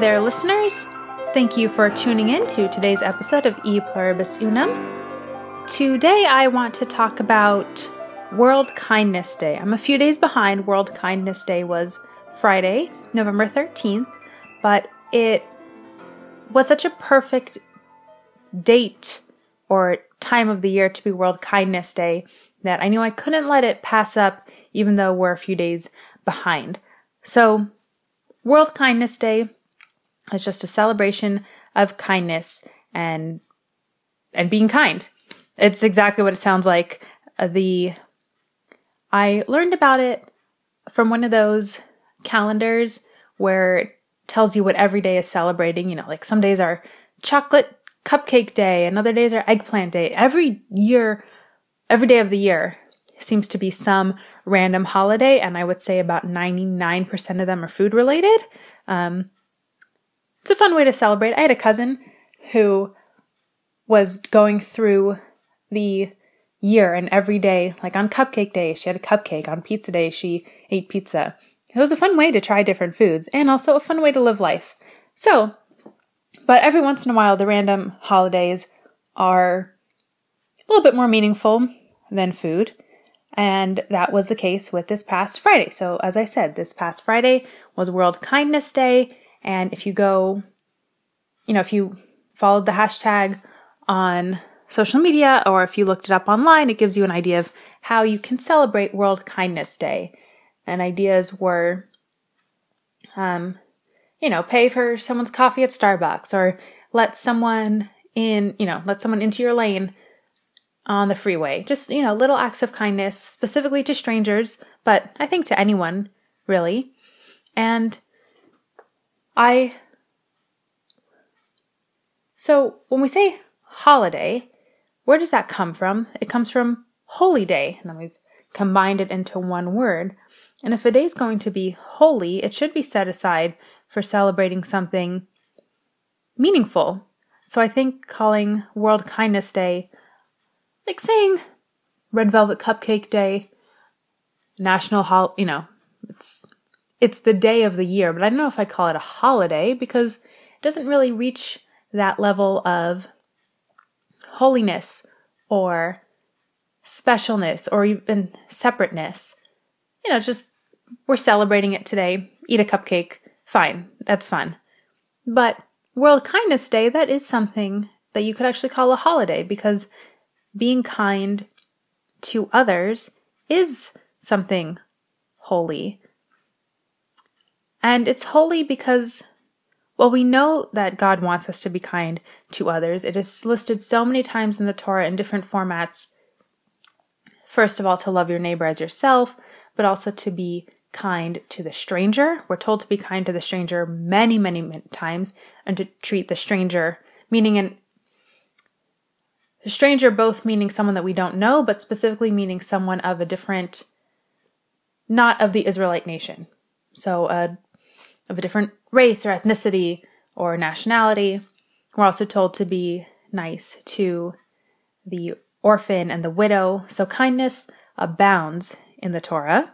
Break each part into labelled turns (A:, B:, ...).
A: there, listeners. Thank you for tuning in to today's episode of E Pluribus Unum. Today, I want to talk about World Kindness Day. I'm a few days behind. World Kindness Day was Friday, November 13th, but it was such a perfect date or time of the year to be World Kindness Day that I knew I couldn't let it pass up, even though we're a few days behind. So, World Kindness Day is just a celebration of kindness and and being kind. It's exactly what it sounds like. Uh, the I learned about it from one of those calendars where it tells you what every day is celebrating. You know, like some days are chocolate cupcake day and other days are eggplant day. Every year, every day of the year seems to be some random holiday, and I would say about 99% of them are food related. Um, it's a fun way to celebrate. I had a cousin who was going through the year and every day, like on cupcake day, she had a cupcake. On pizza day, she ate pizza. It was a fun way to try different foods and also a fun way to live life. So, but every once in a while, the random holidays are a little bit more meaningful than food. And that was the case with this past Friday. So, as I said, this past Friday was World Kindness Day. And if you go, you know, if you followed the hashtag on social media or if you looked it up online, it gives you an idea of how you can celebrate World Kindness Day. And ideas were, um, you know, pay for someone's coffee at Starbucks or let someone in, you know, let someone into your lane on the freeway. Just, you know, little acts of kindness, specifically to strangers, but I think to anyone, really. And I. So when we say holiday, where does that come from? It comes from holy day, and then we've combined it into one word. And if a day is going to be holy, it should be set aside for celebrating something meaningful. So I think calling World Kindness Day like saying Red Velvet Cupcake Day, National Hol, you know, it's it's the day of the year, but I don't know if I call it a holiday because it doesn't really reach that level of holiness or specialness or even separateness. You know, just we're celebrating it today. Eat a cupcake. Fine. That's fun. But World Kindness Day, that is something that you could actually call a holiday because being kind to others is something holy. And it's holy because, well, we know that God wants us to be kind to others. It is listed so many times in the Torah in different formats. First of all, to love your neighbor as yourself, but also to be kind to the stranger. We're told to be kind to the stranger many, many, many times and to treat the stranger, meaning in a stranger both meaning someone that we don't know, but specifically meaning someone of a different, not of the Israelite nation. So, uh, of a different race or ethnicity or nationality. We're also told to be nice to the orphan and the widow. So, kindness abounds in the Torah.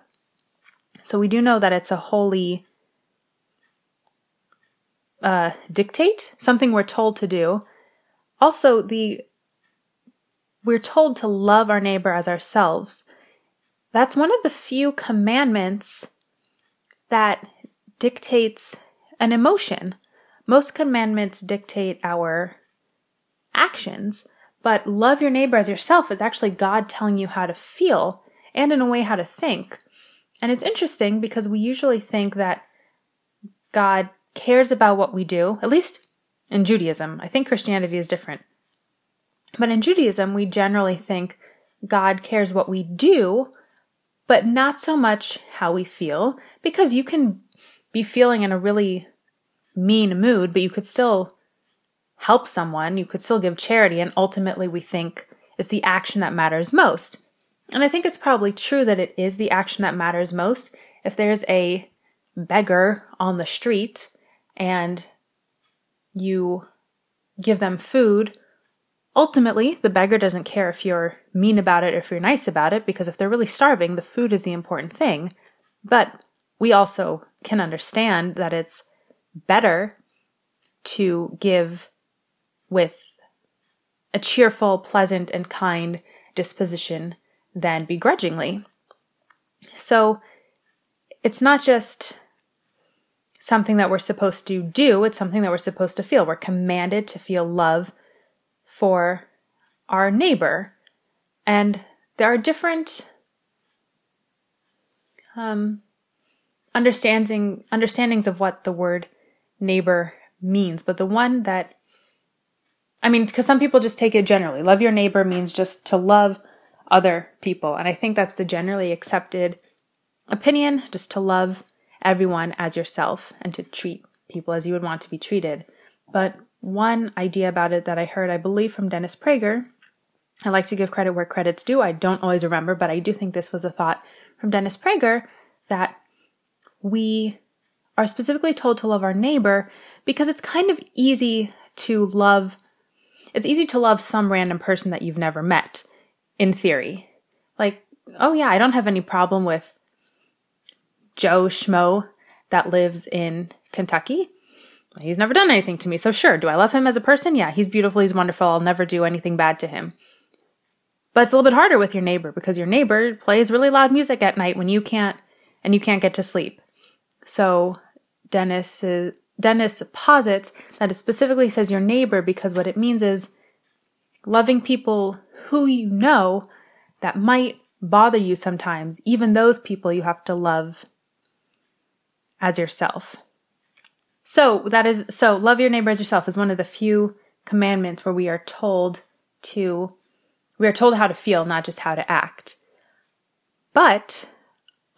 A: So, we do know that it's a holy uh, dictate, something we're told to do. Also, the we're told to love our neighbor as ourselves. That's one of the few commandments that dictates an emotion. Most commandments dictate our actions, but love your neighbor as yourself is actually God telling you how to feel and, in a way, how to think. And it's interesting because we usually think that God cares about what we do, at least in Judaism. I think Christianity is different. But in Judaism, we generally think God cares what we do, but not so much how we feel, because you can be feeling in a really mean mood, but you could still help someone, you could still give charity, and ultimately we think is the action that matters most. And I think it's probably true that it is the action that matters most. If there's a beggar on the street and you give them food Ultimately, the beggar doesn't care if you're mean about it or if you're nice about it, because if they're really starving, the food is the important thing. But we also can understand that it's better to give with a cheerful, pleasant, and kind disposition than begrudgingly. So it's not just something that we're supposed to do, it's something that we're supposed to feel. We're commanded to feel love for our neighbor. And there are different um, understanding understandings of what the word neighbor means, but the one that I mean, because some people just take it generally. Love your neighbor means just to love other people. And I think that's the generally accepted opinion, just to love everyone as yourself and to treat people as you would want to be treated. But one idea about it that I heard, I believe, from Dennis Prager, I like to give credit where credit's due. I don't always remember, but I do think this was a thought from Dennis Prager that we are specifically told to love our neighbor because it's kind of easy to love it's easy to love some random person that you've never met in theory. Like oh yeah i don't have any problem with joe schmo that lives in kentucky. He's never done anything to me so sure do i love him as a person? Yeah he's beautiful he's wonderful i'll never do anything bad to him. But it's a little bit harder with your neighbor because your neighbor plays really loud music at night when you can't and you can't get to sleep so Dennis Dennis posits that it specifically says your neighbor because what it means is loving people who you know that might bother you sometimes, even those people you have to love as yourself. So that is so love your neighbor as yourself is one of the few commandments where we are told to we are told how to feel, not just how to act. But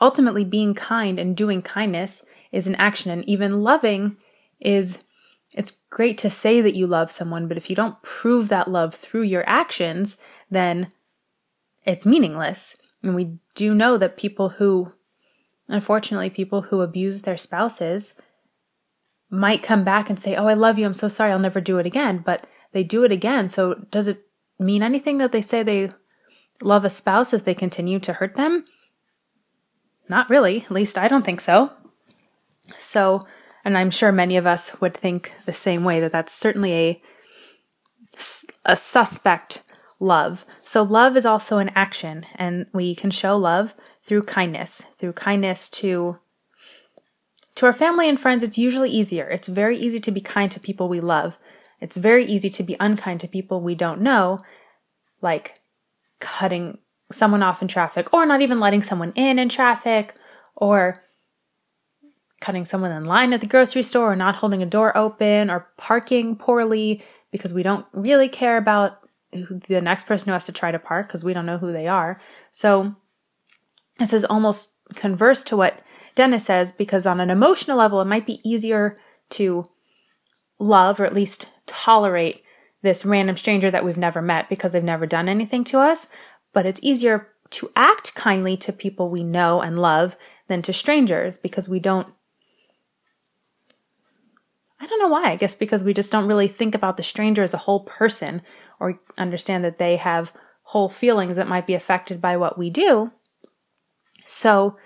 A: ultimately being kind and doing kindness is an action and even loving is it's great to say that you love someone but if you don't prove that love through your actions then it's meaningless. And we do know that people who unfortunately people who abuse their spouses might come back and say oh i love you. I'm so sorry. I'll never do it again. But they do it again so does it mean anything that they say they love a spouse if they continue to hurt them not really. At least I don't think so. So, and I'm sure many of us would think the same way that that's certainly a a suspect love. So love is also an action and we can show love through kindness, through kindness to to our family and friends it's usually easier. It's very easy to be kind to people we love. It's very easy to be unkind to people we don't know, like cutting someone off in traffic, or not even letting someone in in traffic, or cutting someone in line at the grocery store, or not holding a door open, or parking poorly because we don't really care about the next person who has to try to park because we don't know who they are. So this is almost converse to what Dennis says because on an emotional level, it might be easier to love or at least tolerate this random stranger that we've never met because they've never done anything to us but it's easier to act kindly to people we know and love than to strangers because we don't I don't know why. I guess because we just don't really think about the stranger as a whole person or understand that they have whole feelings that might be affected by what we do. So,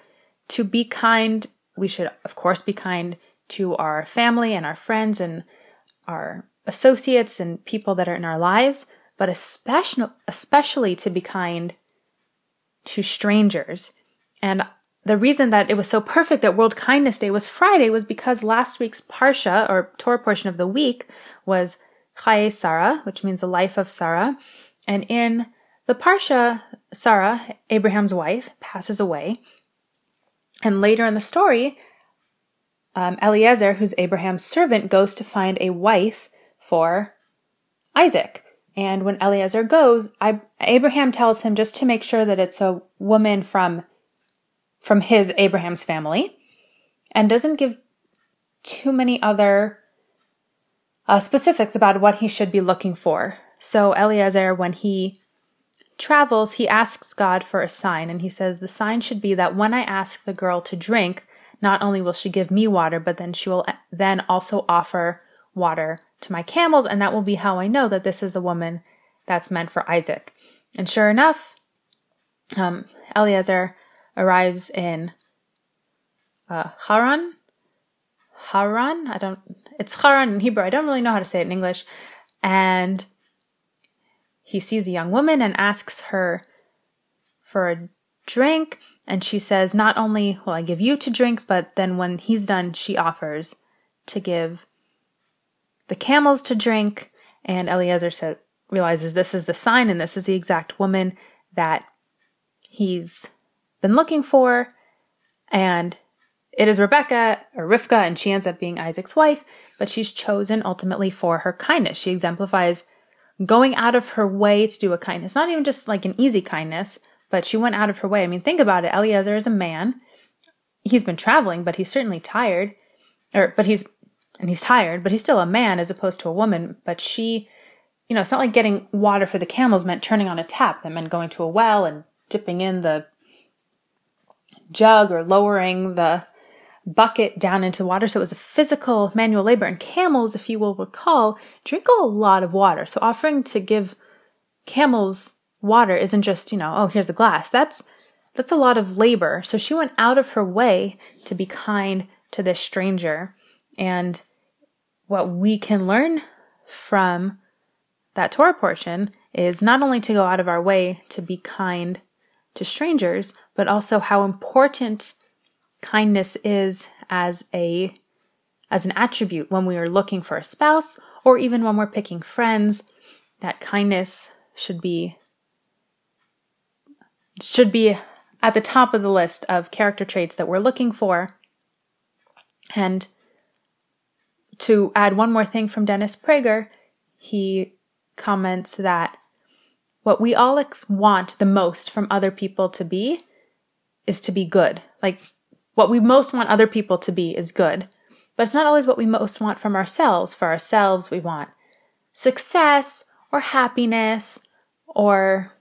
A: to be kind, we should, of course, be kind to our family and our friends and our associates and people that are in our lives, but especially, especially to be kind to strangers. And the reason that it was so perfect that World Kindness Day was Friday was because last week's Parsha, or Torah portion of the week, was Chaye Sarah, which means the life of Sarah. And in the Parsha, Sarah, Abraham's wife, passes away. And later in the story, um, Eliezer, who's Abraham's servant, goes to find a wife for Isaac. And when Eliezer goes, I, Abraham tells him just to make sure that it's a woman from, from his Abraham's family and doesn't give too many other uh, specifics about what he should be looking for. So Eliezer, when he travels, he asks God for a sign, and he says, The sign should be that when I ask the girl to drink, not only will she give me water, but then she will then also offer water to my camels, and that will be how I know that this is a woman that's meant for Isaac. And sure enough, um, Eliezer arrives in uh, Haran, Haran. I don't, it's Haran in Hebrew. I don't really know how to say it in English. And he sees a young woman and asks her for a drink. And she says, Not only will I give you to drink, but then when he's done, she offers to give the camels to drink. And Eliezer says, realizes this is the sign and this is the exact woman that he's been looking for. And it is Rebecca or Rivka, and she ends up being Isaac's wife, but she's chosen ultimately for her kindness. She exemplifies going out of her way to do a kindness, not even just like an easy kindness, but she went out of her way. I mean, think about it. Eliezer is a man. He's been traveling, but he's certainly tired. Or, but he's, and he's tired, but he's still a man as opposed to a woman. But she, you know, it's not like getting water for the camels meant turning on a tap. That meant going to a well and dipping in the jug or lowering the bucket down into water. So it was a physical manual labor. And camels, if you will recall, drink a lot of water. So offering to give camels water isn't just, you know, oh, here's a glass. That's that's a lot of labor. So she went out of her way to be kind to this stranger. And what we can learn from that Torah portion is not only to go out of our way to be kind to strangers, but also how important kindness is as a as an attribute when we are looking for a spouse or even when we're picking friends that kindness should be should be at the top of the list of character traits that we're looking for. And to add one more thing from Dennis Prager, he comments that what we all ex- want the most from other people to be is to be good. Like what we most want other people to be is good. But it's not always what we most want from ourselves. For ourselves, we want success or happiness or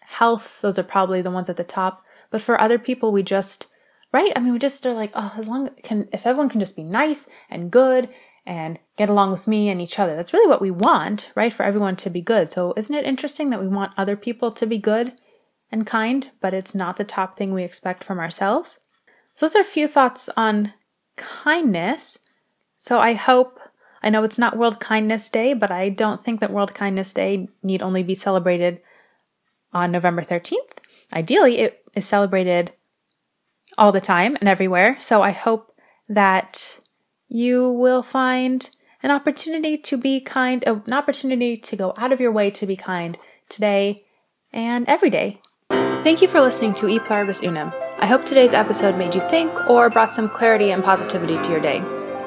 A: health, those are probably the ones at the top. But for other people, we just, right? I mean, we just are like, oh, as long as can, if everyone can just be nice and good and get along with me and each other, that's really what we want, right? For everyone to be good. So isn't it interesting that we want other people to be good and kind, but it's not the top thing we expect from ourselves? So those are a few thoughts on kindness. So I hope I know it's not World Kindness Day, but I don't think that World Kindness Day need only be celebrated on November 13th. Ideally, it is celebrated all the time and everywhere. So I hope that you will find an opportunity to be kind, an opportunity to go out of your way to be kind today and every day. Thank you for listening to E Pluribus Unum. I hope today's episode made you think or brought some clarity and positivity to your day.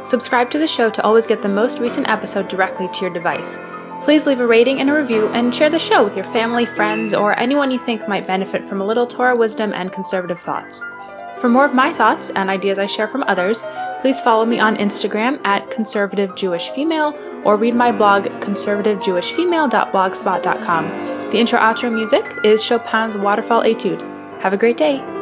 A: Subscribe to the show to always get the most recent episode directly to your device. Please leave a rating and a review and share the show with your family, friends, or anyone you think might benefit from a little Torah wisdom and conservative thoughts. For more of my thoughts and ideas I share from others, please follow me on Instagram at conservative Jewish female or read my blog conservativejewishfemale.blogspot.com. The intro outro music is Chopin's Waterfall Etude. Have a great day.